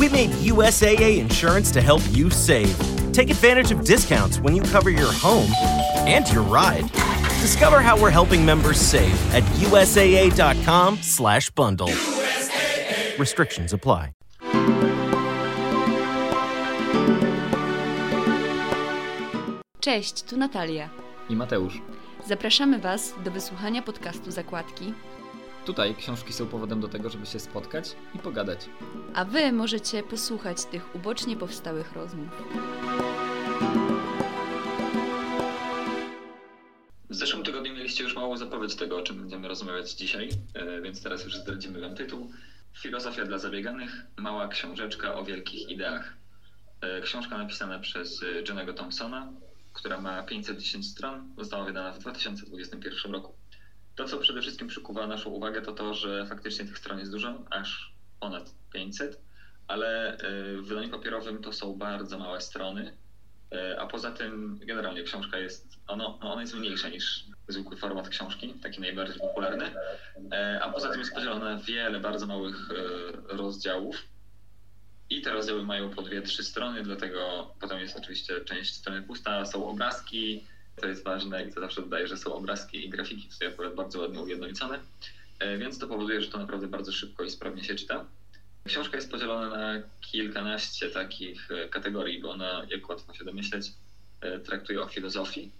We made USAA insurance to help you save. Take advantage of discounts when you cover your home and your ride. Discover how we're helping members save at usaa.com/bundle. USAA. Restrictions apply. Cześć, tu Natalia i Mateusz. Zapraszamy Was do wysłuchania podcastu Zakładki. Tutaj książki są powodem do tego, żeby się spotkać i pogadać. A Wy możecie posłuchać tych ubocznie powstałych rozmów. W zeszłym tygodniu mieliście już małą zapowiedź tego, o czym będziemy rozmawiać dzisiaj, e, więc teraz już zdradzimy Wam tytuł. Filozofia dla zabieganych, mała książeczka o wielkich ideach. E, książka napisana przez e, Johnego Thompsona, która ma 510 stron, została wydana w 2021 roku. To, co przede wszystkim przykuwa naszą uwagę, to to, że faktycznie tych stron jest dużo, aż ponad 500, ale w wydaniu papierowym to są bardzo małe strony, a poza tym generalnie książka jest ono, no ona jest mniejsza niż zwykły format książki, taki najbardziej popularny, e, a poza tym jest podzielona na wiele bardzo małych rozdziałów. I te rozdziały mają po dwie, trzy strony, dlatego potem jest oczywiście część strony pusta, są obrazki, to jest ważne i to zawsze dodaje, że są obrazki i grafiki, tutaj akurat bardzo ładnie ujednolicone, e, więc to powoduje, że to naprawdę bardzo szybko i sprawnie się czyta. Książka jest podzielona na kilkanaście takich kategorii, bo ona, jak łatwo się domyśleć, traktuje o filozofii,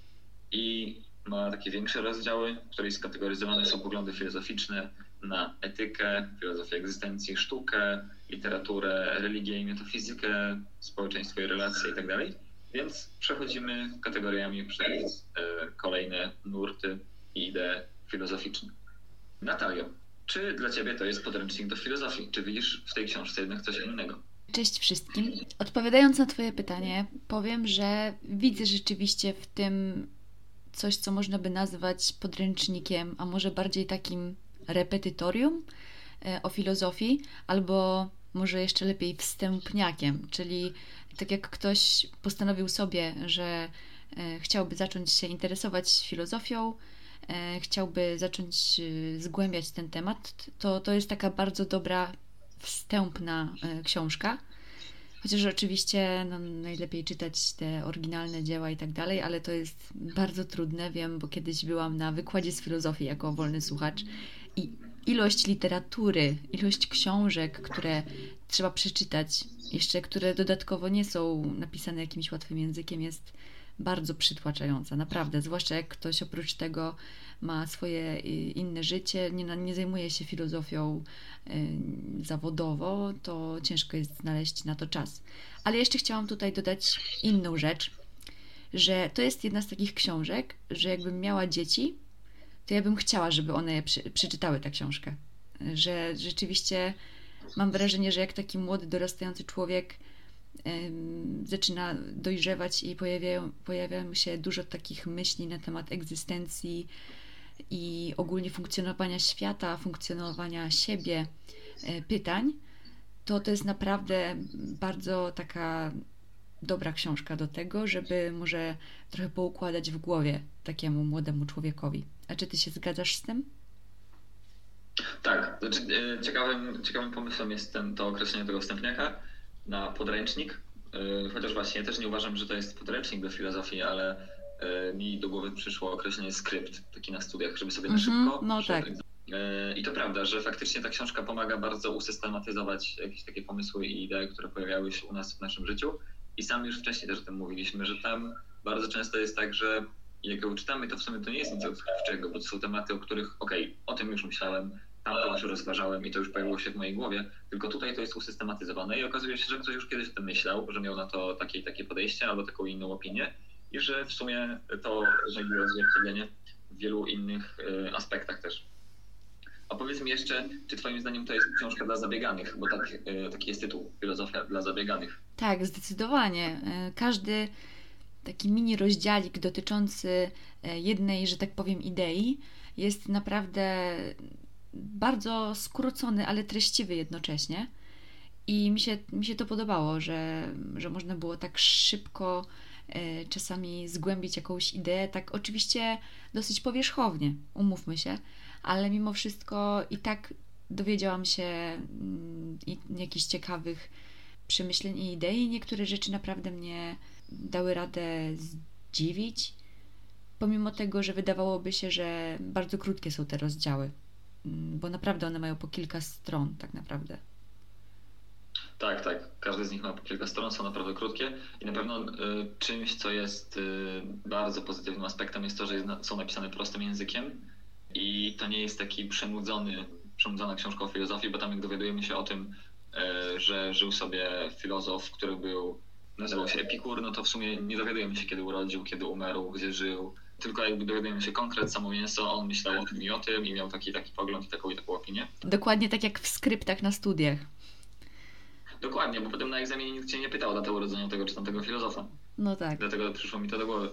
i ma takie większe rozdziały, w których skategoryzowane są poglądy filozoficzne na etykę, filozofię egzystencji, sztukę, literaturę, religię i metafizykę, społeczeństwo i relacje itd. Więc przechodzimy kategoriami przez e, kolejne nurty i idee filozoficzne. Natalio, czy dla Ciebie to jest podręcznik do filozofii? Czy widzisz w tej książce jednak coś innego? Cześć wszystkim. Odpowiadając na Twoje pytanie, powiem, że widzę rzeczywiście w tym coś, co można by nazwać podręcznikiem, a może bardziej takim repetytorium e, o filozofii, albo może jeszcze lepiej wstępniakiem, czyli tak jak ktoś postanowił sobie, że e, chciałby zacząć się interesować filozofią, e, chciałby zacząć zgłębiać ten temat, to to jest taka bardzo dobra wstępna książka. Chociaż oczywiście no, najlepiej czytać te oryginalne dzieła i tak dalej, ale to jest bardzo trudne, wiem, bo kiedyś byłam na wykładzie z filozofii jako wolny słuchacz i ilość literatury, ilość książek, które trzeba przeczytać, jeszcze które dodatkowo nie są napisane jakimś łatwym językiem, jest bardzo przytłaczająca, naprawdę. Zwłaszcza jak ktoś oprócz tego ma swoje y, inne życie, nie, nie zajmuje się filozofią y, zawodowo, to ciężko jest znaleźć na to czas. Ale jeszcze chciałam tutaj dodać inną rzecz, że to jest jedna z takich książek, że jakbym miała dzieci, to ja bym chciała, żeby one przeczytały tę książkę. Że rzeczywiście mam wrażenie, że jak taki młody, dorastający człowiek zaczyna dojrzewać i pojawiają, pojawiają się dużo takich myśli na temat egzystencji i ogólnie funkcjonowania świata, funkcjonowania siebie, e, pytań, to to jest naprawdę bardzo taka dobra książka do tego, żeby może trochę poukładać w głowie takiemu młodemu człowiekowi. A czy ty się zgadzasz z tym? Tak, znaczy, e, ciekawym, ciekawym pomysłem jest ten, to określenie tego wstępniaka na podręcznik. E, chociaż właśnie też nie uważam, że to jest podręcznik do filozofii, ale e, mi do głowy przyszło określenie skrypt, taki na studiach, żeby sobie na mhm, szybko. No tak. I to prawda, że faktycznie ta książka pomaga bardzo usystematyzować jakieś takie pomysły i idee, które pojawiały się u nas w naszym życiu. I sami już wcześniej też o tym mówiliśmy, że tam bardzo często jest tak, że jak ją czytamy, to w sumie to nie jest nic odkrywczego, bo to są tematy, o których, okej, okay, o tym już myślałem, tam to już rozważałem i to już pojawiło się w mojej głowie, tylko tutaj to jest usystematyzowane i okazuje się, że ktoś już kiedyś o tym myślał, że miał na to takie takie podejście albo taką inną opinię i że w sumie to znajduje odzwierciedlenie w wielu innych y, aspektach też. A powiedz mi jeszcze, czy Twoim zdaniem to jest książka dla zabieganych, bo tak, y, taki jest tytuł, Filozofia dla zabieganych. Tak, zdecydowanie. Y, każdy taki mini rozdziałik dotyczący jednej, że tak powiem, idei jest naprawdę bardzo skrócony, ale treściwy jednocześnie. I mi się, mi się to podobało, że, że można było tak szybko e, czasami zgłębić jakąś ideę, tak oczywiście dosyć powierzchownie, umówmy się, ale mimo wszystko i tak dowiedziałam się mm, jakichś ciekawych przemyśleń i idei. Niektóre rzeczy naprawdę mnie dały radę zdziwić, pomimo tego, że wydawałoby się, że bardzo krótkie są te rozdziały, mm, bo naprawdę one mają po kilka stron, tak naprawdę. Tak, tak. Każdy z nich ma po kilka stron, są naprawdę krótkie i na pewno y, czymś, co jest y, bardzo pozytywnym aspektem jest to, że jest, są napisane prostym językiem i to nie jest taki przenudzony, przenudzona książka o filozofii, bo tam jak dowiadujemy się o tym, y, że żył sobie filozof, który był, nazywał się Epikur, no to w sumie nie dowiadujemy się, kiedy urodził, kiedy umarł, gdzie żył, tylko jakby dowiadujemy się konkret, samo mięso, on myślał o tym i o tym i miał taki taki pogląd i taką i taką opinię. Dokładnie tak jak w skryptach na studiach. Dokładnie, bo potem na egzaminie nikt cię nie pytał o datę urodzenia tego czy tamtego filozofa. No tak. Dlatego przyszło mi to do głowy.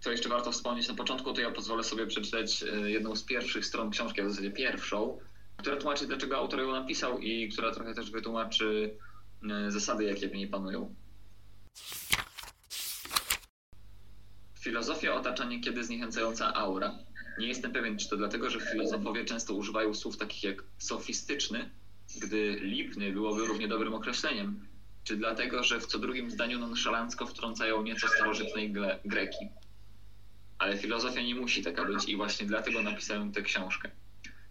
Co jeszcze warto wspomnieć na początku, to ja pozwolę sobie przeczytać e, jedną z pierwszych stron książki, a w zasadzie pierwszą, która tłumaczy, dlaczego autor ją napisał i która trochę też wytłumaczy e, zasady, jakie w niej panują. Filozofia otacza niekiedy zniechęcająca aura. Nie jestem pewien, czy to dlatego, że filozofowie często używają słów takich jak sofistyczny, gdy lipny byłoby równie dobrym określeniem, czy dlatego, że w co drugim zdaniu nonszalancko wtrącają nieco starożytnej greki. Ale filozofia nie musi taka być i właśnie dlatego napisałem tę książkę.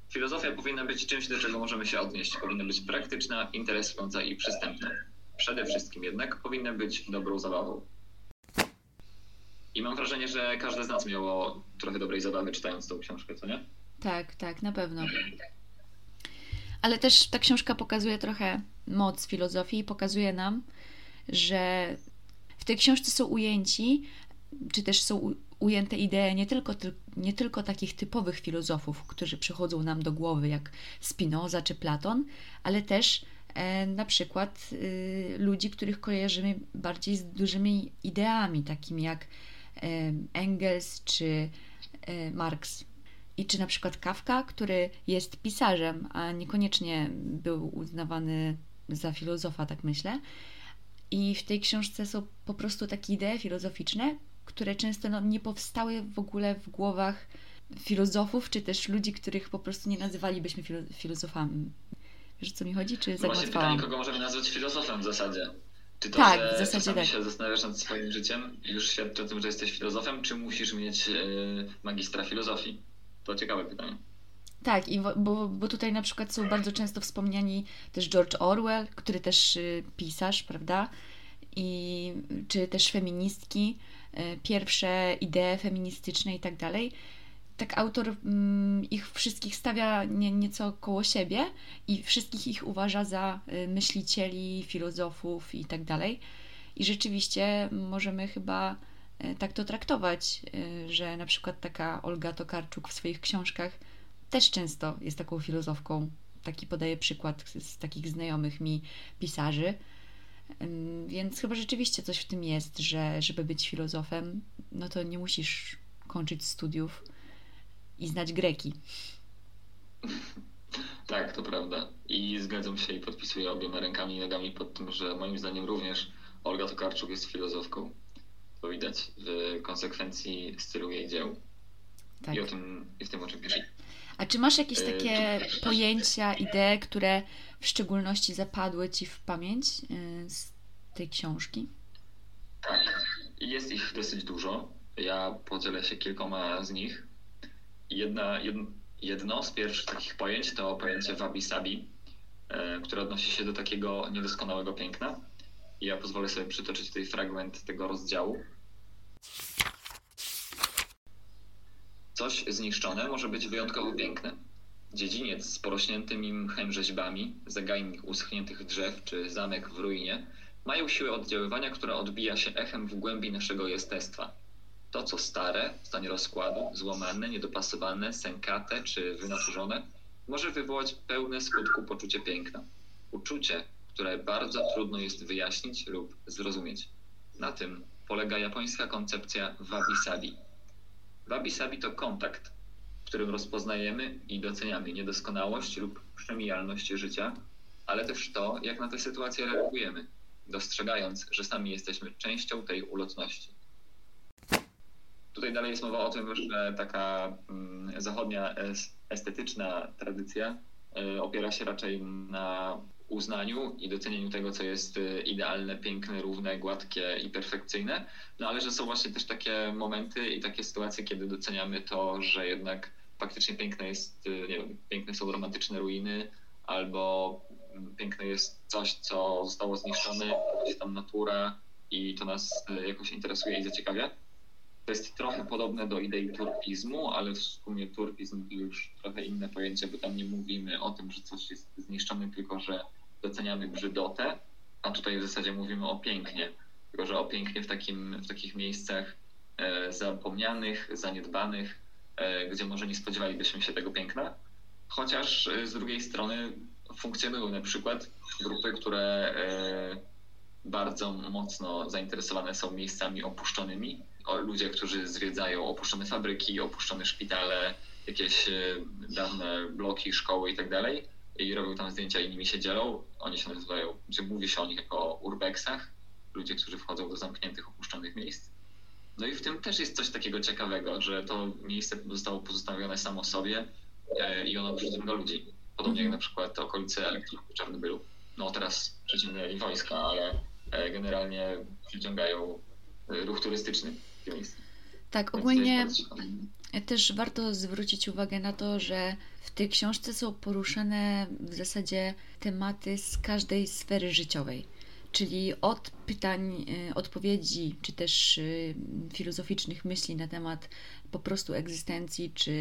Filozofia powinna być czymś, do czego możemy się odnieść. Powinna być praktyczna, interesująca i przystępna. Przede wszystkim jednak powinna być dobrą zabawą. I mam wrażenie, że każde z nas miało trochę dobrej zabawy czytając tą książkę, co nie? Tak, tak, na pewno. Ale też ta książka pokazuje trochę moc filozofii i pokazuje nam, że w tej książce są ujęci, czy też są ujęte idee nie tylko, nie tylko takich typowych filozofów, którzy przychodzą nam do głowy, jak Spinoza czy Platon, ale też e, na przykład y, ludzi, których kojarzymy bardziej z dużymi ideami, takimi jak e, Engels czy e, Marx. I czy na przykład Kafka, który jest pisarzem, a niekoniecznie był uznawany za filozofa, tak myślę. I w tej książce są po prostu takie idee filozoficzne, które często no, nie powstały w ogóle w głowach filozofów, czy też ludzi, których po prostu nie nazywalibyśmy filo- filozofami. Wiesz, o co mi chodzi? Czy zagłatwałam? Właśnie pytanie, kogo możemy nazwać filozofem w zasadzie? Czy to, tak, że w zasadzie tak. się zastanawiasz nad swoim życiem już świadczy o tym, że jesteś filozofem, czy musisz mieć yy, magistra filozofii? To ciekawe pytanie. Tak, i bo, bo tutaj na przykład są bardzo często wspomniani też George Orwell, który też y, pisarz, prawda? I, czy też feministki, pierwsze idee feministyczne i tak dalej. Tak autor mm, ich wszystkich stawia nie, nieco koło siebie i wszystkich ich uważa za y, myślicieli, filozofów i tak dalej. I rzeczywiście możemy chyba E, tak to traktować, e, że na przykład taka Olga Tokarczuk w swoich książkach też często jest taką filozofką. Taki podaje przykład z takich znajomych mi pisarzy. Więc chyba rzeczywiście coś w tym jest, że żeby być filozofem, no to nie musisz kończyć studiów i znać greki. Tak, to prawda. I zgadzam się i podpisuję obiema rękami i nogami pod tym, że moim zdaniem również Olga Tokarczuk jest filozofką. To widać w konsekwencji stylu jej dzieł. Tak. I, o tym, I w tym, o czym pisze. A czy masz jakieś takie pojęcia, idee, które w szczególności zapadły Ci w pamięć e, z tej książki? Tak, jest ich dosyć dużo. Ja podzielę się kilkoma z nich. Jedna, jedno z pierwszych takich pojęć to pojęcie wabi-sabi, e, które odnosi się do takiego niedoskonałego piękna. Ja pozwolę sobie przytoczyć tutaj fragment tego rozdziału. Coś zniszczone może być wyjątkowo piękne. Dziedziniec z porośniętymi mchem rzeźbami, zagajnik uschniętych drzew czy zamek w ruinie mają siłę oddziaływania, która odbija się echem w głębi naszego jestestwa. To, co stare, w stanie rozkładu, złamane, niedopasowane, sękate czy wynaturzone, może wywołać pełne skutku poczucie piękna. Uczucie, które bardzo trudno jest wyjaśnić lub zrozumieć. Na tym polega japońska koncepcja wabi-sabi. Wabi-sabi to kontakt, w którym rozpoznajemy i doceniamy niedoskonałość lub przemijalność życia, ale też to, jak na tę sytuację reagujemy, dostrzegając, że sami jesteśmy częścią tej ulotności. Tutaj dalej jest mowa o tym, że taka mm, zachodnia estetyczna tradycja y, opiera się raczej na uznaniu i docenieniu tego, co jest y, idealne, piękne, równe, gładkie i perfekcyjne, no ale że są właśnie też takie momenty i takie sytuacje, kiedy doceniamy to, że jednak faktycznie piękne jest, y, nie wiem, piękne są romantyczne ruiny, albo mm, piękne jest coś, co zostało zniszczone, jakaś tam natura i to nas y, jakoś interesuje i zaciekawia. To jest trochę podobne do idei turpizmu, ale w sumie turpizm to już trochę inne pojęcie, bo tam nie mówimy o tym, że coś jest zniszczone, tylko że doceniamy brzydotę, a tutaj w zasadzie mówimy o pięknie, tylko że o pięknie w, takim, w takich miejscach e, zapomnianych, zaniedbanych, e, gdzie może nie spodziewalibyśmy się tego piękna. Chociaż e, z drugiej strony funkcjonują na przykład grupy, które e, bardzo mocno zainteresowane są miejscami opuszczonymi. O, ludzie, którzy zwiedzają opuszczone fabryki, opuszczone szpitale, jakieś e, dawne bloki, szkoły i tak i robią tam zdjęcia i nimi się dzielą. Oni się nazywają, czy mówi się o nich jako urbexach, ludzie, którzy wchodzą do zamkniętych, opuszczonych miejsc. No i w tym też jest coś takiego ciekawego, że to miejsce zostało pozostawione samo sobie e, i ono przyciąga ludzi. Podobnie jak na przykład okolice elektrowni w Czarnobylu. No teraz przyciągali wojska, ale e, generalnie przyciągają e, ruch turystyczny w tym miejscu. Tak, ogólnie też warto zwrócić uwagę na to, że w tej książce są poruszane w zasadzie tematy z każdej sfery życiowej. Czyli od pytań, y, odpowiedzi, czy też y, filozoficznych myśli na temat po prostu egzystencji, czy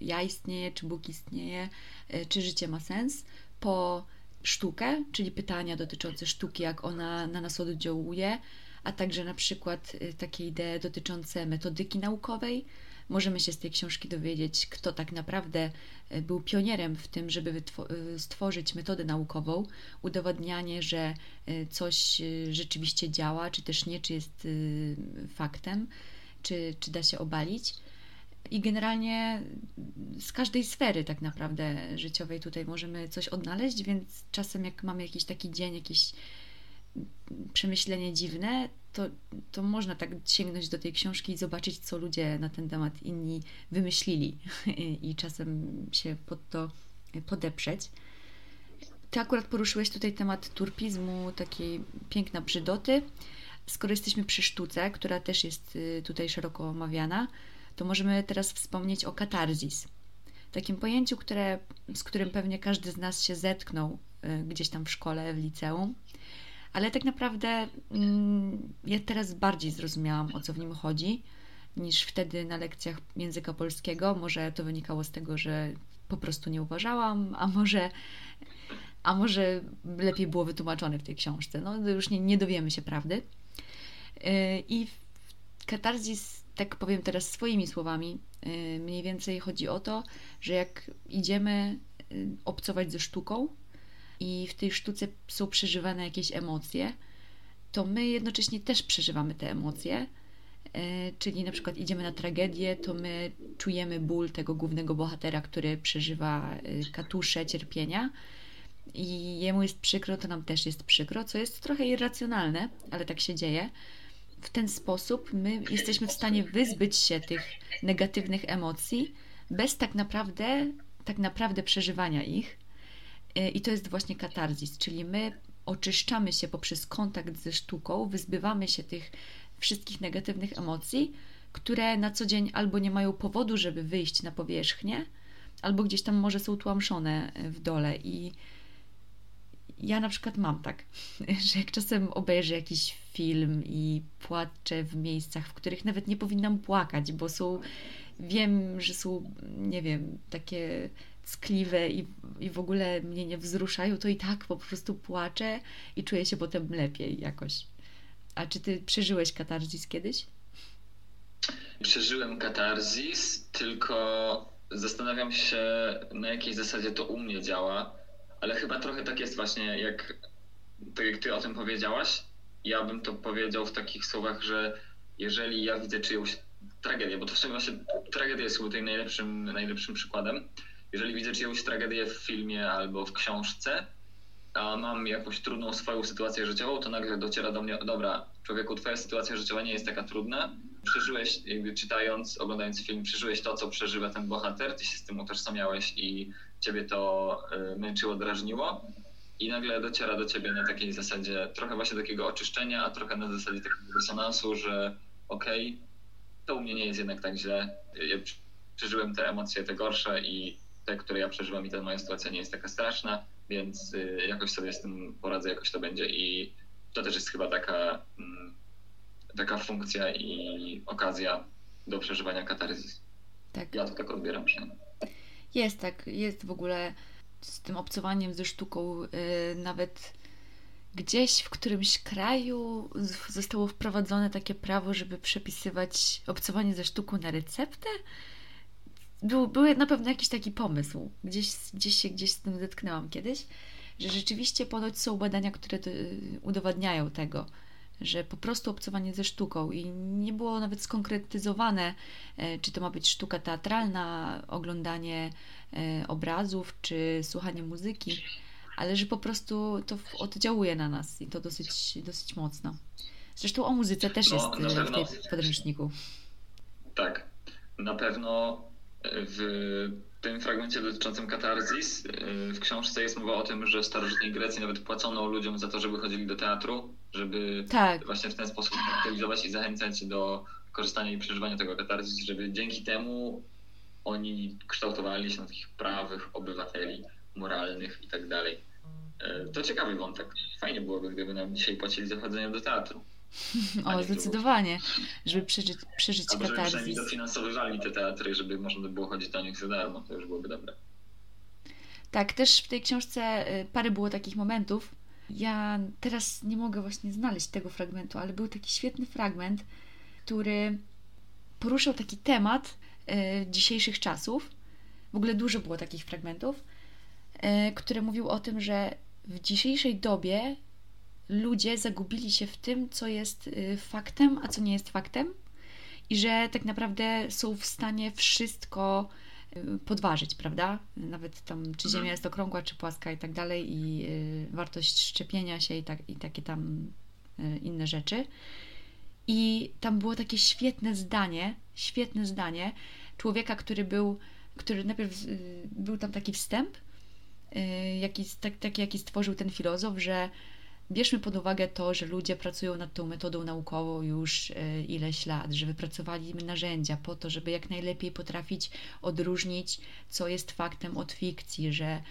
ja istnieję, czy Bóg istnieje, y, czy życie ma sens, po sztukę, czyli pytania dotyczące sztuki, jak ona na nas oddziałuje, a także na przykład takie idee dotyczące metodyki naukowej, możemy się z tej książki dowiedzieć, kto tak naprawdę e, był pionierem w tym, żeby e, stworzyć metodę naukową, udowadnianie, że e, coś rzeczywiście działa, czy też nie, czy jest faktem, czy, czy da się obalić. I generalnie z każdej sfery tak naprawdę życiowej tutaj możemy coś odnaleźć, więc czasem jak mamy jakiś taki dzień, jakiś przemyślenie dziwne, to, to można tak sięgnąć do tej książki i zobaczyć, co ludzie na ten temat inni wymyślili i czasem się pod to podeprzeć. Ty akurat poruszyłeś tutaj temat turpizmu, takiej piękna brzydoty. Skoro jesteśmy przy sztuce, która też jest y, tutaj szeroko omawiana, to możemy teraz wspomnieć o katarzis. Takim pojęciu, które, z którym pewnie każdy z nas się zetknął y, gdzieś tam w szkole, w liceum ale tak naprawdę mm, ja teraz bardziej zrozumiałam, o co w nim chodzi, niż wtedy na lekcjach języka polskiego. Może to wynikało z tego, że po prostu nie uważałam, a może, a może lepiej było wytłumaczone w tej książce. No, już nie, nie dowiemy się prawdy. Y, I katarzis, tak powiem teraz swoimi słowami, y, mniej więcej chodzi o to, że jak idziemy y, obcować ze sztuką, i w tej sztuce są przeżywane jakieś emocje, to my jednocześnie też przeżywamy te emocje. E, czyli na przykład idziemy na tragedię, to my czujemy ból tego głównego bohatera, który przeżywa e, katusze cierpienia i jemu jest przykro, to nam też jest przykro, co jest trochę irracjonalne, ale tak się dzieje. W ten sposób my jesteśmy w stanie wyzbyć się tych negatywnych emocji bez tak naprawdę, tak naprawdę przeżywania ich I to jest właśnie katarzis, czyli my oczyszczamy się poprzez kontakt ze sztuką, wyzbywamy się tych wszystkich negatywnych emocji, które na co dzień albo nie mają powodu, żeby wyjść na powierzchnię, albo gdzieś tam może są tłamszone e, w dole. I ja na przykład mam tak, że jak czasem obejrzę jakiś film i płaczę w miejscach, w których nawet nie powinnam płakać, bo są, wiem, że są, nie wiem, takie ckliwe i, i w ogóle mnie nie wzruszają, to i tak po prostu płaczę i czuję się potem lepiej jakoś. A czy ty przeżyłeś katarzis kiedyś? Przeżyłem katarzis, tylko zastanawiam się, na jakiej zasadzie to u mnie działa, ale chyba trochę tak jest właśnie, jak, tak jak ty o tym powiedziałaś. Ja bym to powiedział w takich słowach, że jeżeli ja widzę czyjąś tragedię, bo to w sumie właśnie tragedia jest tutaj najlepszym, najlepszym przykładem, jeżeli widzę czyjąś tragedię w filmie albo w książce, a mam jakąś trudną swoją sytuację życiową, to nagle dociera do mnie, dobra, człowieku, twoja sytuacja życiowa nie jest taka trudna. Przeżyłeś, jakby czytając, oglądając film, przeżyłeś to, co przeżywa ten bohater, ty się z tym utożsamiałeś i ciebie to y, męczyło, drażniło. i nagle dociera do ciebie na takiej zasadzie trochę właśnie takiego oczyszczenia, a trochę na zasadzie takiego resonansu, że okej, okay, to u mnie nie jest jednak tak źle. Ja przeżyłem te emocje, te gorsze i te, które ja przeżyłem i ta moja sytuacja nie jest taka straszna, więc y, jakoś sobie z tym poradzę, jakoś to będzie i to też jest chyba taka, mm, taka funkcja i okazja do przeżywania katarzis. Tak. Ja to tak odbieram przynajmniej. Jest tak, jest w ogóle z tym obcowaniem ze sztuką yy, nawet gdzieś w którymś kraju zostało wprowadzone takie prawo, żeby przepisywać obcowanie ze sztuką na receptę. Był, był na pewno jakiś taki pomysł. Gdzieś, gdzieś się gdzieś z tym zetknęłam kiedyś, że rzeczywiście ponoć są badania, które udowadniają tego, że po prostu obcowanie ze sztuką i nie było nawet skonkretyzowane, e, czy to ma być sztuka teatralna, oglądanie e, obrazów, czy słuchanie muzyki, ale że po prostu to oddziałuje na nas i to dosyć, dosyć mocno. Zresztą o muzyce też no, jest e, w tej podręczniku. Tak, na pewno w tym fragmencie dotyczącym katarzis w książce jest mowa o tym, że w starożytnej Grecji nawet płacono ludziom za to, żeby chodzili do teatru, żeby tak. właśnie w ten sposób aktywizować i zachęcać do korzystania i przeżywania tego katarzis, żeby dzięki temu oni kształtowali się na takich prawych obywateli, moralnych i tak dalej. E, to ciekawy wątek. Fajnie byłoby, gdyby nam dzisiaj płacili za chodzenie do teatru. O, zdecydowanie, żeby przeżyć, przeżyć Albo katarzis. Żeby przynajmniej dofinansowywali te teatry, żeby można by było chodzić do nich za darmo, to już byłoby dobre. Tak, też w tej książce y, parę było takich momentów. Ja teraz nie mogę właśnie znaleźć tego fragmentu, ale był taki świetny fragment, który poruszał taki temat y, dzisiejszych czasów. W ogóle dużo było takich fragmentów, y, które mówił o tym, że w dzisiejszej dobie ludzie zagubili się w tym, co jest y, faktem, a co nie jest faktem, i że tak naprawdę są w stanie wszystko y, podważyć, prawda? Nawet tam, czy Ziemia mhm. jest okrągła, czy płaska i tak dalej, i y, wartość szczepienia się i, tak, i takie tam inne rzeczy. I tam było takie świetne zdanie, świetne zdanie człowieka, który był, który najpierw był tam taki wstęp, jaki, tak, taki jaki stworzył ten filozof, że Bierzmy pod uwagę to, że ludzie pracują nad tą metodą naukową już e, ileś lat, że wypracowali narzędzia po to, żeby jak najlepiej potrafić odróżnić, co jest faktem od fikcji, że e,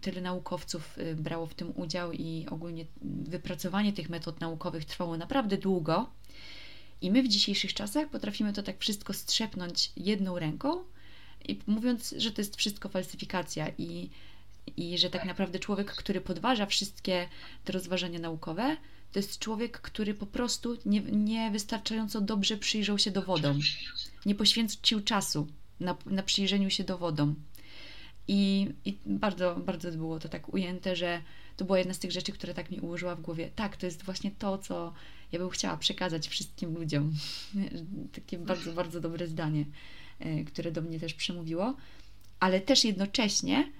tyle naukowców e, brało w tym udział i ogólnie wypracowanie tych metod naukowych trwało naprawdę długo. I my w dzisiejszych czasach potrafimy to tak wszystko strzepnąć jedną ręką mówiąc, że to jest wszystko falsyfikacja i i że tak naprawdę człowiek, który podważa wszystkie te rozważania naukowe, to jest człowiek, który po prostu nie, niewystarczająco dobrze przyjrzał się dowodom, nie poświęcił czasu na, na przyjrzeniu się dowodom. I, I bardzo, bardzo było to tak ujęte, że to była jedna z tych rzeczy, które tak mi ułożyła w głowie. Tak, to jest właśnie to, co ja bym chciała przekazać wszystkim ludziom. Takie bardzo, bardzo dobre zdanie, e, które do mnie też przemówiło, ale też jednocześnie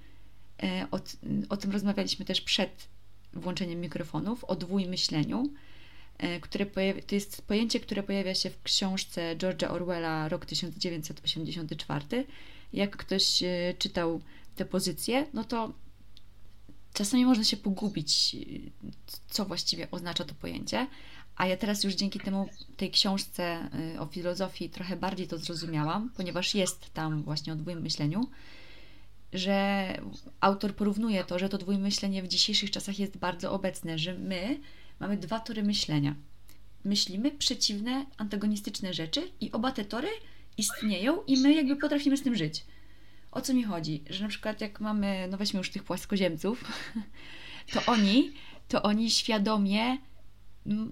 o, o tym rozmawialiśmy też przed włączeniem mikrofonów, o dwójmyśleniu, e, które pojawia, to jest pojęcie, które pojawia się w książce George'a Orwella Rok 1984. Jak ktoś e, czytał te pozycje, no to czasami można się pogubić, co właściwie oznacza to pojęcie, a ja teraz już dzięki temu tej książce o filozofii trochę bardziej to zrozumiałam, ponieważ jest tam właśnie o dwójmyśleniu myśleniu że autor porównuje to, że to dwójmyślenie w dzisiejszych czasach jest bardzo obecne, że my mamy dwa tory myślenia. Myślimy przeciwne, antagonistyczne rzeczy i oba te tory istnieją i my jakby potrafimy z tym żyć. O co mi chodzi? Że na przykład jak mamy, no weźmy już tych płaskoziemców, to oni, to oni świadomie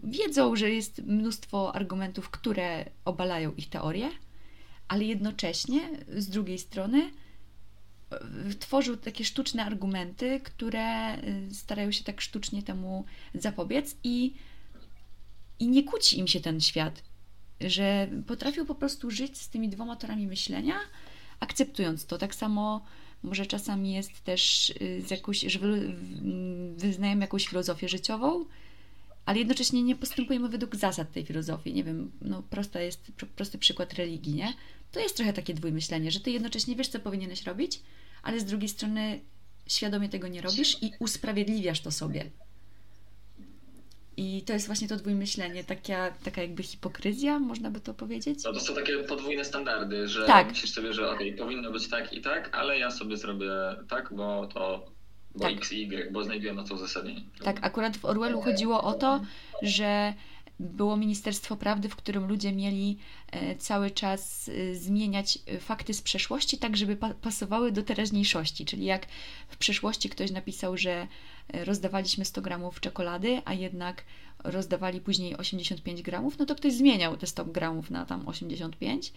wiedzą, że jest mnóstwo argumentów, które obalają ich teorię, ale jednocześnie z drugiej strony tworzył takie sztuczne argumenty, które y, starają się tak sztucznie temu zapobiec i, i nie kłóci im się ten świat, że potrafił po prostu żyć z tymi dwoma torami myślenia, akceptując to. Tak samo może czasami jest też y, z jakąś, że wyznajemy jakąś filozofię życiową, ale jednocześnie nie postępujemy według zasad tej filozofii. Nie wiem, no prosta jest, prosty przykład religii, nie? To jest trochę takie dwójmyślenie, że ty jednocześnie wiesz, co powinieneś robić, ale z drugiej strony świadomie tego nie robisz i usprawiedliwiasz to sobie. I to jest właśnie to dwójmyślenie, taka, taka jakby hipokryzja, można by to powiedzieć? No to są takie podwójne standardy, że Tak. myślisz sobie, że okej, powinno być tak i tak, ale ja sobie zrobię tak, bo to bo Tak. X i Y, bo znajduję na to uzasadnienie. Tak, akurat w Orwellu chodziło o to, że było Ministerstwo Prawdy, w którym ludzie mieli e, cały czas e, zmieniać e, fakty z przeszłości, tak żeby pa- pasowały do teraźniejszości. Czyli jak w przeszłości ktoś napisał, że rozdawaliśmy 100 gramów czekolady, a jednak rozdawali później 85 gramów, no to ktoś zmieniał te 100 gramów na tam 85.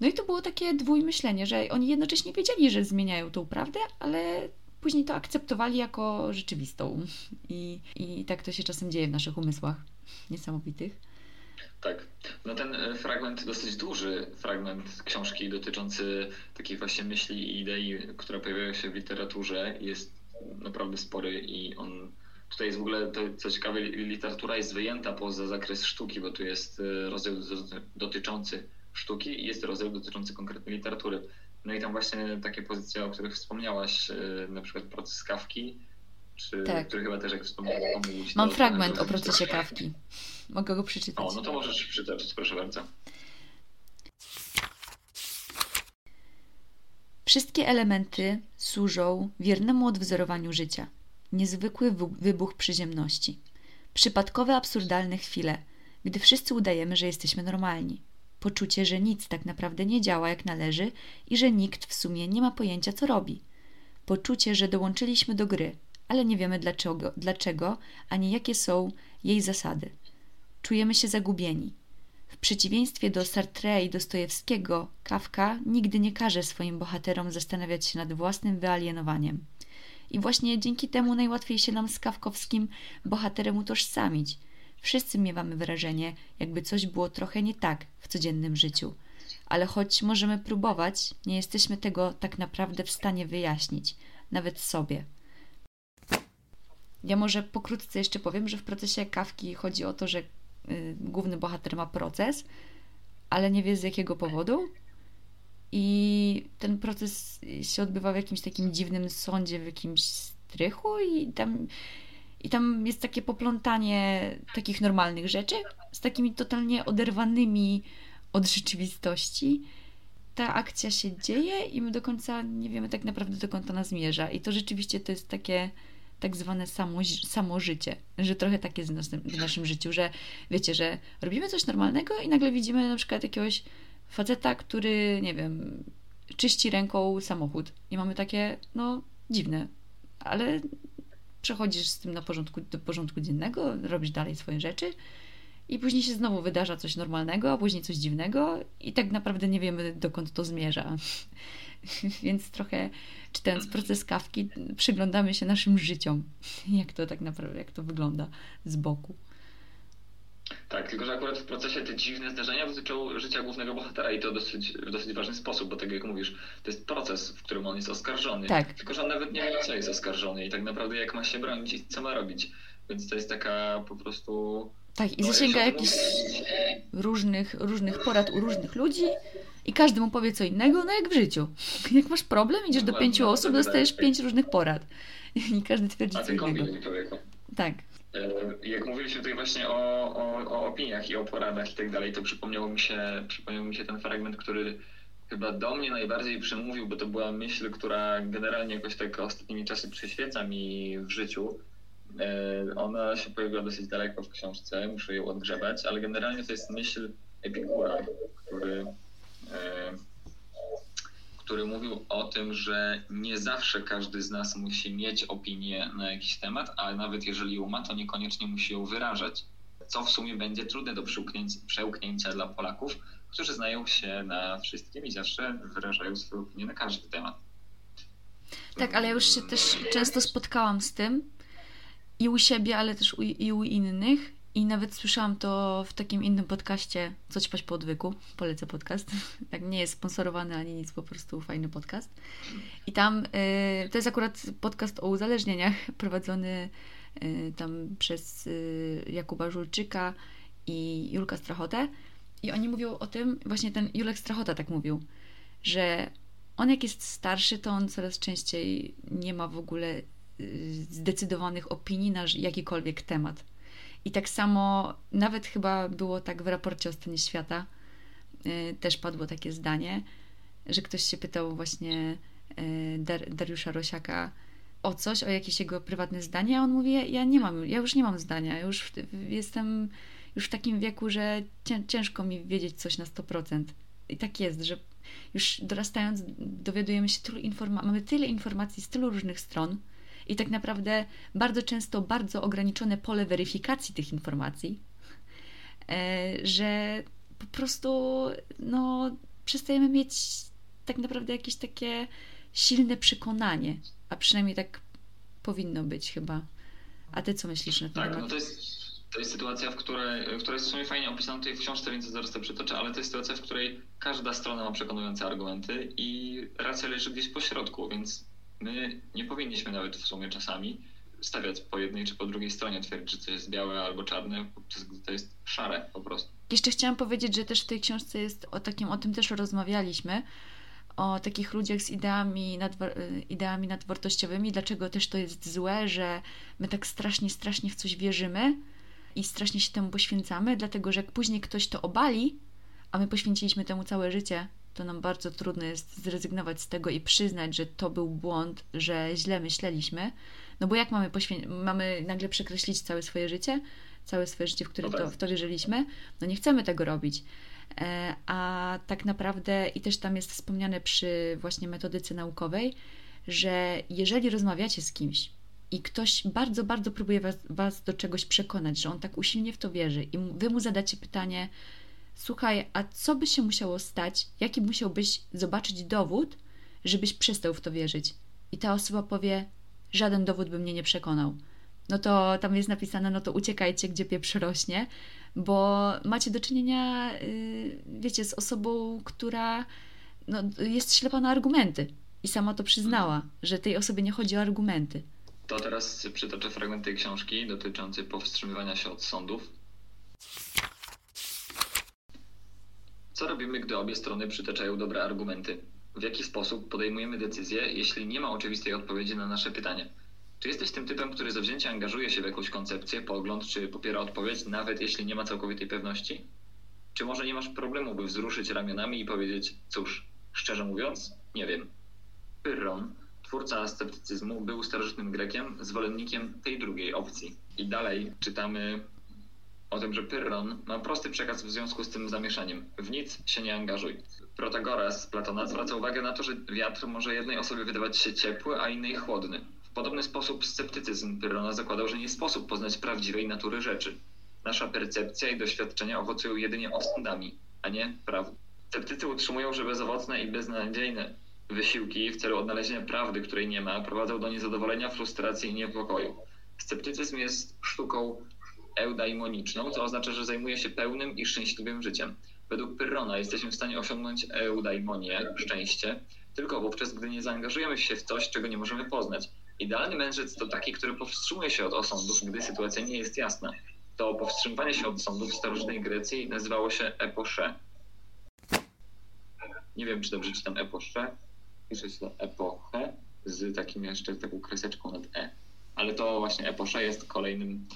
No i to było takie dwójmyślenie, że oni jednocześnie wiedzieli, że zmieniają tą prawdę, ale później to akceptowali jako rzeczywistą. I, I tak to się czasem dzieje w naszych umysłach niesamowitych. Tak. No ten e, fragment, dosyć duży fragment książki dotyczący takich właśnie myśli i idei, które pojawiają się w literaturze jest naprawdę spory i on tutaj jest w ogóle, to co ciekawe, literatura jest wyjęta poza zakres sztuki, bo tu jest e, rozdział doty- dotyczący sztuki i jest rozdział dotyczący konkretnej literatury. No i tam właśnie takie pozycje, o których wspomniałaś, e, na przykład proces Kawki, czy, Tak. który chyba też jak wspomniałam, pomógł ci Mam fragment o procesie kawki. Mogę go przeczytać. O, no to możesz przytoczyć, proszę bardzo. Wszystkie elementy służą wiernemu odwzorowaniu życia. Niezwykły wybuch przyziemności. Przypadkowe, absurdalne chwile, gdy wszyscy udajemy, że jesteśmy normalni. Poczucie, że nic tak naprawdę nie działa jak należy i że nikt w sumie nie ma pojęcia, co robi. Poczucie, że dołączyliśmy do gry, ale nie wiemy dlaczego, dlaczego ani jakie są jej zasady. Czujemy się zagubieni. W przeciwieństwie do Sartre i Dostojewskiego, Kafka nigdy nie każe swoim bohaterom zastanawiać się nad własnym wyalienowaniem. I właśnie dzięki temu najłatwiej się nam z kawkowskim bohaterem utożsamić. Wszyscy miewamy wrażenie, jakby coś było trochę nie tak w codziennym życiu. Ale choć możemy próbować, nie jesteśmy tego tak naprawdę w stanie wyjaśnić, nawet sobie. Ja może pokrótce jeszcze powiem, że w procesie kawki chodzi o to, że y, główny bohater ma proces, ale nie wie z jakiego powodu. I ten proces się odbywa w jakimś takim dziwnym sądzie, w jakimś strychu, i tam, i tam jest takie poplątanie takich normalnych rzeczy z takimi totalnie oderwanymi od rzeczywistości. Ta akcja się dzieje i my do końca nie wiemy tak naprawdę dokąd ona zmierza. I to rzeczywiście to jest takie tak zwane samo, samo życie, że trochę tak jest w naszym, w naszym życiu, że wiecie, że robimy coś normalnego i nagle widzimy na przykład jakiegoś faceta, który, nie wiem, czyści ręką samochód i mamy takie, no, dziwne, ale przechodzisz z tym na porządku, do porządku dziennego, robisz dalej swoje rzeczy i później się znowu wydarza coś normalnego, a później coś dziwnego i tak naprawdę nie wiemy, dokąd to zmierza. Więc trochę czytając proces kawki, przyglądamy się naszym życiom, jak to tak naprawdę, jak to wygląda z boku. Tak, tylko że akurat w procesie te dziwne zdarzenia dotyczą życia głównego bohatera i to dosyć, w dosyć ważny sposób, bo tak jak mówisz, to jest proces, w którym on jest oskarżony. Tak. Tylko że on nawet nie wie, co jest oskarżony i tak naprawdę jak ma się bronić i co ma robić. Więc to jest taka po prostu. Tak, i no, zasięga jak się jakichś różnych, różnych porad u różnych ludzi i każdy mu powie co innego, no jak w życiu. Jak masz problem, idziesz do Dokładnie, pięciu no, osób, tak, dostajesz tak. pięć różnych porad. I każdy twierdzi A co innego. Tak. E, Jak mówiliśmy tutaj właśnie o, o, o opiniach i o poradach i tak dalej, to przypomniało mi się, przypomniał mi się ten fragment, który chyba do mnie najbardziej przemówił, bo to była myśl, która generalnie jakoś tak ostatnimi czasy przyświeca mi w życiu. E, Ona się pojawiła dosyć daleko w książce, muszę ją odgrzebać, ale generalnie to jest myśl Epikura, który, e, który mówił o tym, że nie zawsze każdy z nas musi mieć opinię na jakiś temat, ale nawet jeżeli ją ma, to niekoniecznie musi ją wyrażać. Co w sumie będzie trudne do przełknięcia dla Polaków, którzy znają się na wszystkim i zawsze wyrażają swoją opinię na każdy temat. Tak, ale ja już się też często spotkałam z tym i u siebie, ale też u, i u innych. I nawet słyszałam to w takim innym podcaście, Co ćpać po odwyku. Polecę podcast. Tak, nie jest sponsorowany ani nic, po prostu fajny podcast. I tam y, to jest akurat podcast o uzależnieniach prowadzony y, tam przez y, Jakuba Żulczyka i Julka Strachotę. I oni mówią o tym, właśnie ten Julek Strachota tak mówił, że on jak jest starszy, to on coraz częściej nie ma w ogóle y, zdecydowanych opinii na jakikolwiek temat. I tak samo, nawet chyba było tak w raporcie o stanie świata, y, też padło takie zdanie, że ktoś się pytał właśnie y, Dar Dariusza Rosiaka o coś, o jakieś jego prywatne zdanie, a on mówi, ja nie mam, ja już nie mam zdania, ja już jestem już w takim wieku, że ciężko mi wiedzieć coś na 100%. I tak jest, że już dorastając dowiadujemy się tylu informacji, mamy tyle informacji z tylu różnych stron i tak naprawdę bardzo często bardzo ograniczone pole weryfikacji tych informacji, e, że po prostu no, przestajemy mieć tak naprawdę jakieś takie silne przekonanie, a przynajmniej tak powinno być chyba. A ty co myślisz na ten tak, temat? No to jest to jest sytuacja, w której, która jest w sumie fajnie opisana tutaj w książce, więc zaraz to przytoczę, ale to jest sytuacja, w której każda strona ma przekonujące argumenty i racja leży gdzieś po środku, więc my nie powinniśmy nawet w sumie czasami stawiać po jednej czy po drugiej stronie, twierdzić, że coś jest białe albo czarne, to jest szare po prostu. Jeszcze chciałam powiedzieć, że też w tej książce jest o takim, o tym też rozmawialiśmy, o takich ludziach z ideami, nadwar ideami nadwartościowymi, dlaczego też to jest złe, że my tak strasznie, strasznie w coś wierzymy, i strasznie się temu poświęcamy, dlatego że jak później ktoś to obali, a my poświęciliśmy temu całe życie, to nam bardzo trudno jest zrezygnować z tego i przyznać, że to był błąd, że źle myśleliśmy. No bo jak mamy, poświę- mamy nagle przekreślić całe swoje życie, całe swoje życie, w które to, w to wierzyliśmy? No nie chcemy tego robić. E, a tak naprawdę, i też tam jest wspomniane przy właśnie metodyce naukowej, że jeżeli rozmawiacie z kimś, i ktoś bardzo, bardzo próbuje was, was do czegoś przekonać, że on tak usilnie w to wierzy, i wy mu zadacie pytanie: Słuchaj, a co by się musiało stać? Jaki musiałbyś zobaczyć dowód, żebyś przestał w to wierzyć? I ta osoba powie: Żaden dowód by mnie nie przekonał. No to tam jest napisane: No to uciekajcie, gdzie pieprz rośnie, bo macie do czynienia, yy, wiecie, z osobą, która no, jest ślepa na argumenty. I sama to przyznała, że tej osobie nie chodzi o argumenty. To teraz przytoczę fragment tej książki dotyczący powstrzymywania się od sądów. Co robimy, gdy obie strony przytaczają dobre argumenty? W jaki sposób podejmujemy decyzję, jeśli nie ma oczywistej odpowiedzi na nasze pytanie? Czy jesteś tym typem, który zawzięcie angażuje się w jakąś koncepcję, pogląd, czy popiera odpowiedź, nawet jeśli nie ma całkowitej pewności? Czy może nie masz problemu, by wzruszyć ramionami i powiedzieć, cóż, szczerze mówiąc, nie wiem. Pyrron, twórca sceptycyzmu, był starożytnym Grekiem, zwolennikiem tej drugiej opcji. I dalej czytamy o tym, że Pyrron ma prosty przekaz w związku z tym zamieszaniem. W nic się nie angażuj. Protagoras Platona zwraca uwagę na to, że wiatr może jednej osobie wydawać się ciepły, a innej chłodny. W podobny sposób sceptycyzm Pyrrona zakładał, że nie sposób poznać prawdziwej natury rzeczy. Nasza percepcja i doświadczenia owocują jedynie osądami, a nie prawdą. Sceptycy utrzymują, że bezowocne i beznadziejne Wysiłki w celu odnalezienia prawdy, której nie ma, prowadzą do niezadowolenia, frustracji i niepokoju. Sceptycyzm jest sztuką eudaimoniczną, co oznacza, że zajmuje się pełnym i szczęśliwym życiem. Według Pyrrona jesteśmy w stanie osiągnąć eudaimonię, szczęście, tylko wówczas, gdy nie zaangażujemy się w coś, czego nie możemy poznać. Idealny mędrzec to taki, który powstrzymuje się od osądów, gdy sytuacja nie jest jasna. To powstrzymywanie się od sądów w starożytnej Grecji nazywało się eposze. Nie wiem, czy dobrze czytam eposze, pisze się epochę z takim jeszcze taką kreseczką nad e. Ale to właśnie eposza jest kolejnym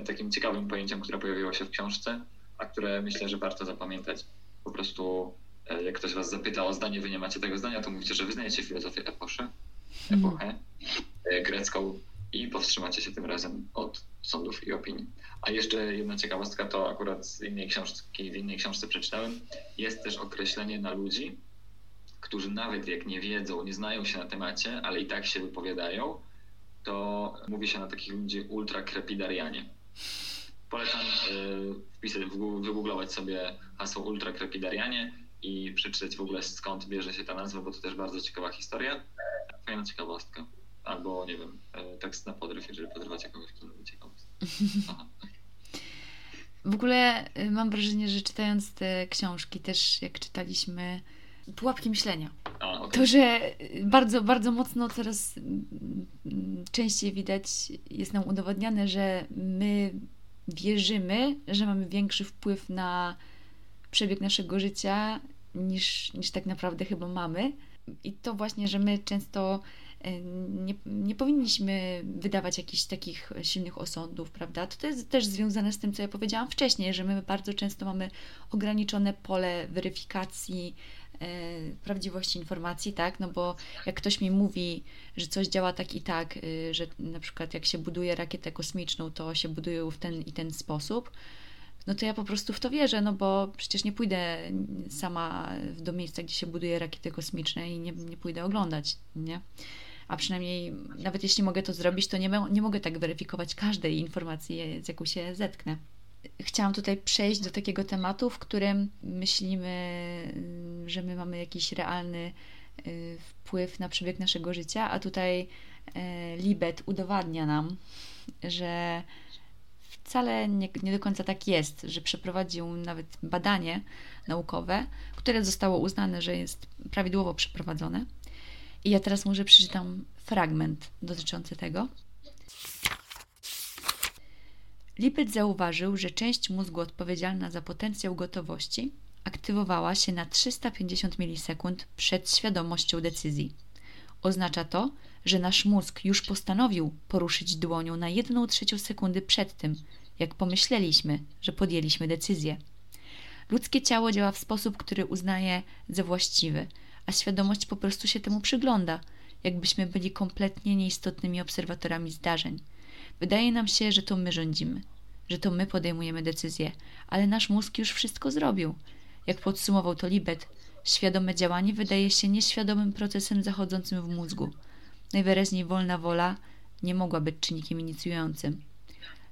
takim ciekawym pojęciem, które pojawiło się w książce, a które myślę, że warto zapamiętać. Po prostu e, jak ktoś was zapyta o zdanie, wy nie macie tego zdania, to mówicie, że wyznajecie filozofię eposzę, mhm. epochę mm. grecką i powstrzymacie się tym razem od sądów i opinii. A jeszcze jedna ciekawostka, to akurat z innej książki, w innej książce przeczytałem, jest też określenie na ludzi, którzy nawet jak nie wiedzą, nie znają się na temacie, ale i tak się wypowiadają, to mówi się na takich ludzi ultrakrepidarianie. Polecam y, wygooglować sobie hasło ultrakrepidarianie i przeczytać w ogóle skąd bierze się ta nazwa, bo to też bardzo ciekawa historia. Fajna ciekawostka. Albo, nie wiem, y, tekst na podryw, jeżeli podrywacie kogoś, kto lubi ciekawostkę. W ogóle y, mam wrażenie, że czytając te książki, też jak czytaliśmy pułapki myślenia. A, okay. To, że bardzo, bardzo mocno coraz częściej widać, jest nam udowodniane, że my wierzymy, że mamy większy wpływ na przebieg naszego życia niż, niż tak naprawdę chyba mamy. i to właśnie, że my często e, nie, nie powinniśmy wydawać jakichś takich silnych osądów, prawda? To, to jest też związane z tym, co ja powiedziałam wcześniej, że my bardzo często mamy ograniczone pole weryfikacji prawdziwości informacji, tak? No bo jak ktoś mi mówi, że coś działa tak i tak, y, że na przykład jak się buduje rakietę kosmiczną, to się buduje w ten i ten sposób, no to ja po prostu w to wierzę, no bo przecież nie pójdę sama do miejsca, gdzie się buduje rakiety kosmiczne i nie, nie pójdę oglądać, nie? A przynajmniej, nawet jeśli mogę to zrobić, to nie, nie mogę tak weryfikować każdej informacji, z jaką się zetknę. Chciałam tutaj przejść do takiego tematu, w którym myślimy, że my mamy jakiś realny y, wpływ na przebieg naszego życia, a tutaj y, Libet udowadnia nam, że wcale nie, nie do końca tak jest, że przeprowadził nawet badanie naukowe, które zostało uznane, że jest prawidłowo przeprowadzone. I ja teraz może przeczytam fragment dotyczący tego. Lipet zauważył, że część mózgu odpowiedzialna za potencjał gotowości aktywowała się na 350 milisekund przed świadomością decyzji. Oznacza to, że nasz mózg już postanowił poruszyć dłonią na jedną trzecią sekundy przed tym, jak pomyśleliśmy, że podjęliśmy decyzję. Ludzkie ciało działa w sposób, który uznaje za właściwy, a świadomość po prostu się temu przygląda, jakbyśmy byli kompletnie nieistotnymi obserwatorami zdarzeń. Wydaje nam się, że to my rządzimy, że to my podejmujemy decyzje, ale nasz mózg już wszystko zrobił. Jak podsumował to Libet, świadome działanie wydaje się nieświadomym procesem zachodzącym w mózgu. Najwyraźniej wolna wola nie mogła być czynnikiem inicjującym.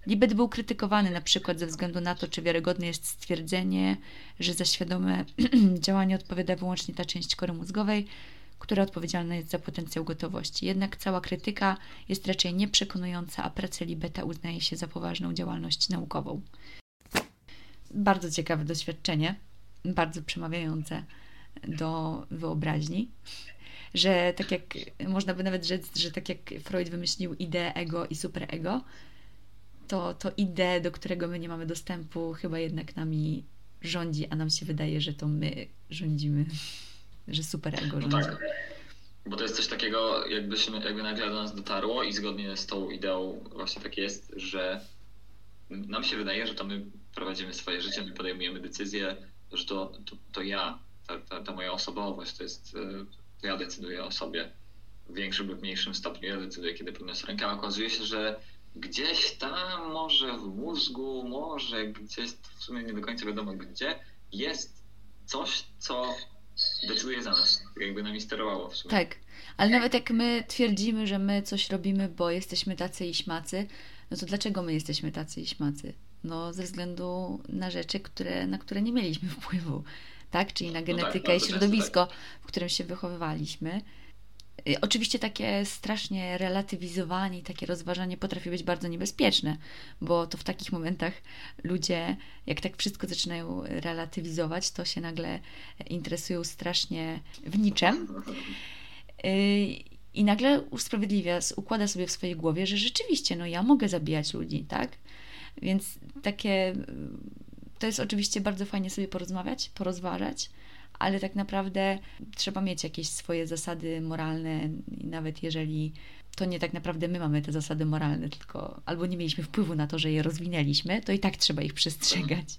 Libet był krytykowany na przykład ze względu na to, czy wiarygodne jest stwierdzenie, że za świadome działanie odpowiada wyłącznie ta część kory mózgowej, która odpowiedzialna jest za potencjał gotowości. Jednak cała krytyka jest raczej nieprzekonująca, a pracę Libeta uznaje się za poważną działalność naukową. Bardzo ciekawe doświadczenie, bardzo przemawiające do wyobraźni że tak jak można by nawet rzec, że tak jak Freud wymyślił ideę ego i superego, to, to ideę, do którego my nie mamy dostępu, chyba jednak nami rządzi, a nam się wydaje, że to my rządzimy, że superego rządzi. No tak. Bo to jest coś takiego, jakbyśmy, jakby nagle do nas dotarło i zgodnie z tą ideą właśnie tak jest, że nam się wydaje, że to my prowadzimy swoje życie, my podejmujemy decyzje, że to, to, to ja, ta, ta, ta moja osobowość, to jest e, to ja decyduję o sobie w większym lub mniejszym stopniu. Ja decyduję, kiedy podniosę rękę, a okazuje się, że gdzieś tam, może w mózgu, może gdzieś, w sumie nie do końca wiadomo gdzie, jest coś, co decyduje za nas, tak jakby nami sterowało w sumie. Tak, ale nawet jak my twierdzimy, że my coś robimy, bo jesteśmy tacy i śmacy, no to dlaczego my jesteśmy tacy i śmacy? No ze względu na rzeczy, które, na które nie mieliśmy wpływu tak? Czyli na genetykę no tak, i środowisko, tak. w którym się wychowywaliśmy. Y, oczywiście takie strasznie relatywizowanie i takie rozważanie potrafi być bardzo niebezpieczne, bo to w takich momentach ludzie, jak tak wszystko zaczynają relatywizować, to się nagle interesują strasznie w niczym. Y, I nagle usprawiedliwia, układa sobie w swojej głowie, że rzeczywiście, no ja mogę zabijać ludzi, tak? Więc takie to jest oczywiście bardzo fajnie sobie porozmawiać, porozważać, ale tak naprawdę trzeba mieć jakieś swoje zasady moralne, nawet jeżeli to nie tak naprawdę my mamy te zasady moralne, tylko albo nie mieliśmy wpływu na to, że je rozwinęliśmy, to i tak trzeba ich przestrzegać.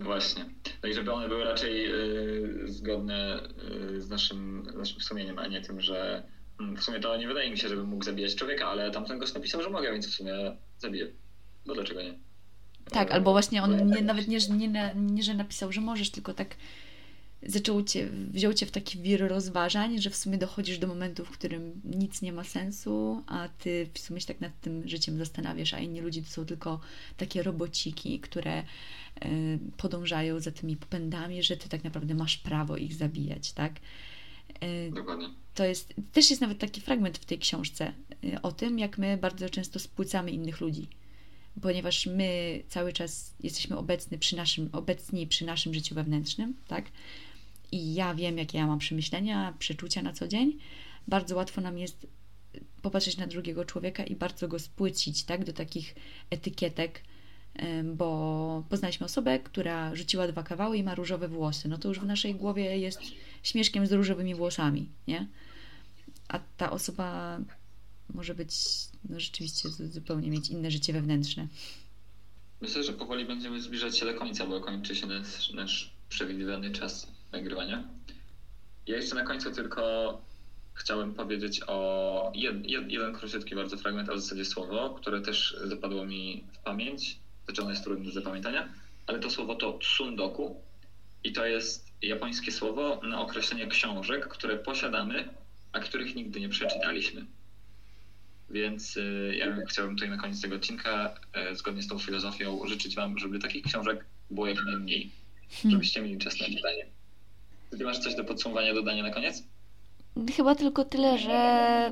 Właśnie. No i żeby one były raczej y, zgodne y, z naszym, naszym sumieniem, a nie tym, że mm, w sumie to nie wydaje mi się, żebym mógł zabijać człowieka, ale tamten gość napisał, że mogę, więc w sumie zabiję. No dlaczego nie? Tak, albo właśnie on nie, nawet nie, nie, nie, że napisał, że możesz, tylko tak zaczął cię, wziął cię w taki wir rozważań, że w sumie dochodzisz do momentu, w którym nic nie ma sensu, a ty w sumie się tak nad tym życiem zastanawiasz, a inni ludzie to są tylko takie robociki, które y, podążają za tymi popędami, że ty tak naprawdę masz prawo ich zabijać, tak? Y, Dokładnie. To jest, też jest nawet taki fragment w tej książce y, o tym, jak my bardzo często spłycamy innych ludzi ponieważ my cały czas jesteśmy obecni przy naszym, obecni przy naszym życiu wewnętrznym, tak? I ja wiem, jakie ja mam przemyślenia, przeczucia na co dzień. Bardzo łatwo nam jest popatrzeć na drugiego człowieka i bardzo go spłycić, tak? Do takich etykietek, bo poznaliśmy osobę, która rzuciła dwa kawały i ma różowe włosy. No to już w naszej głowie jest śmieszkiem z różowymi włosami, nie? A ta osoba może być, no rzeczywiście zupełnie mieć inne życie wewnętrzne. Myślę, że powoli będziemy zbliżać się do końca, bo kończy się nasz, nasz przewidywany czas nagrywania. Ja jeszcze na końcu tylko chciałem powiedzieć o jed, jed, jeden króciutki bardzo fragment, a w zasadzie słowo, które też zapadło mi w pamięć, znaczy ono jest trudne do zapamiętania, ale to słowo to tsundoku i to jest japońskie słowo na określenie książek, które posiadamy, a których nigdy nie przeczytaliśmy. Więc y, ja chciałbym tutaj na koniec tego odcinka, y, zgodnie z tą filozofią, życzyć Wam, żeby takich książek było jak najmniej, żebyście mieli czas na czytanie. Ty masz coś do podsumowania, dodania na koniec? Chyba tylko tyle, że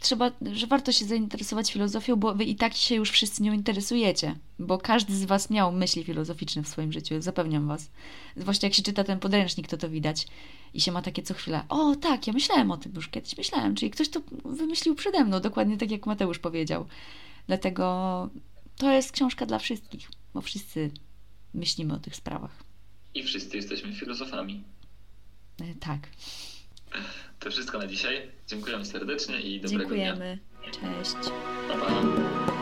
trzeba, że warto się zainteresować filozofią, bo wy i tak się już wszyscy nią interesujecie, bo każdy z was miał myśli filozoficzne w swoim życiu, zapewniam was. Zwłaszcza jak się czyta ten podręcznik, to to widać i się ma takie co chwilę, o tak, ja myślałem o tym już kiedyś, myślałem, czyli ktoś to wymyślił przede mną, dokładnie tak jak Mateusz powiedział. Dlatego to jest książka dla wszystkich, bo wszyscy myślimy o tych sprawach. I wszyscy jesteśmy filozofami. E, tak. To wszystko na dzisiaj. Dziękujemy serdecznie i dobrego Dziękujemy. dnia. Cześć. Pa, pa.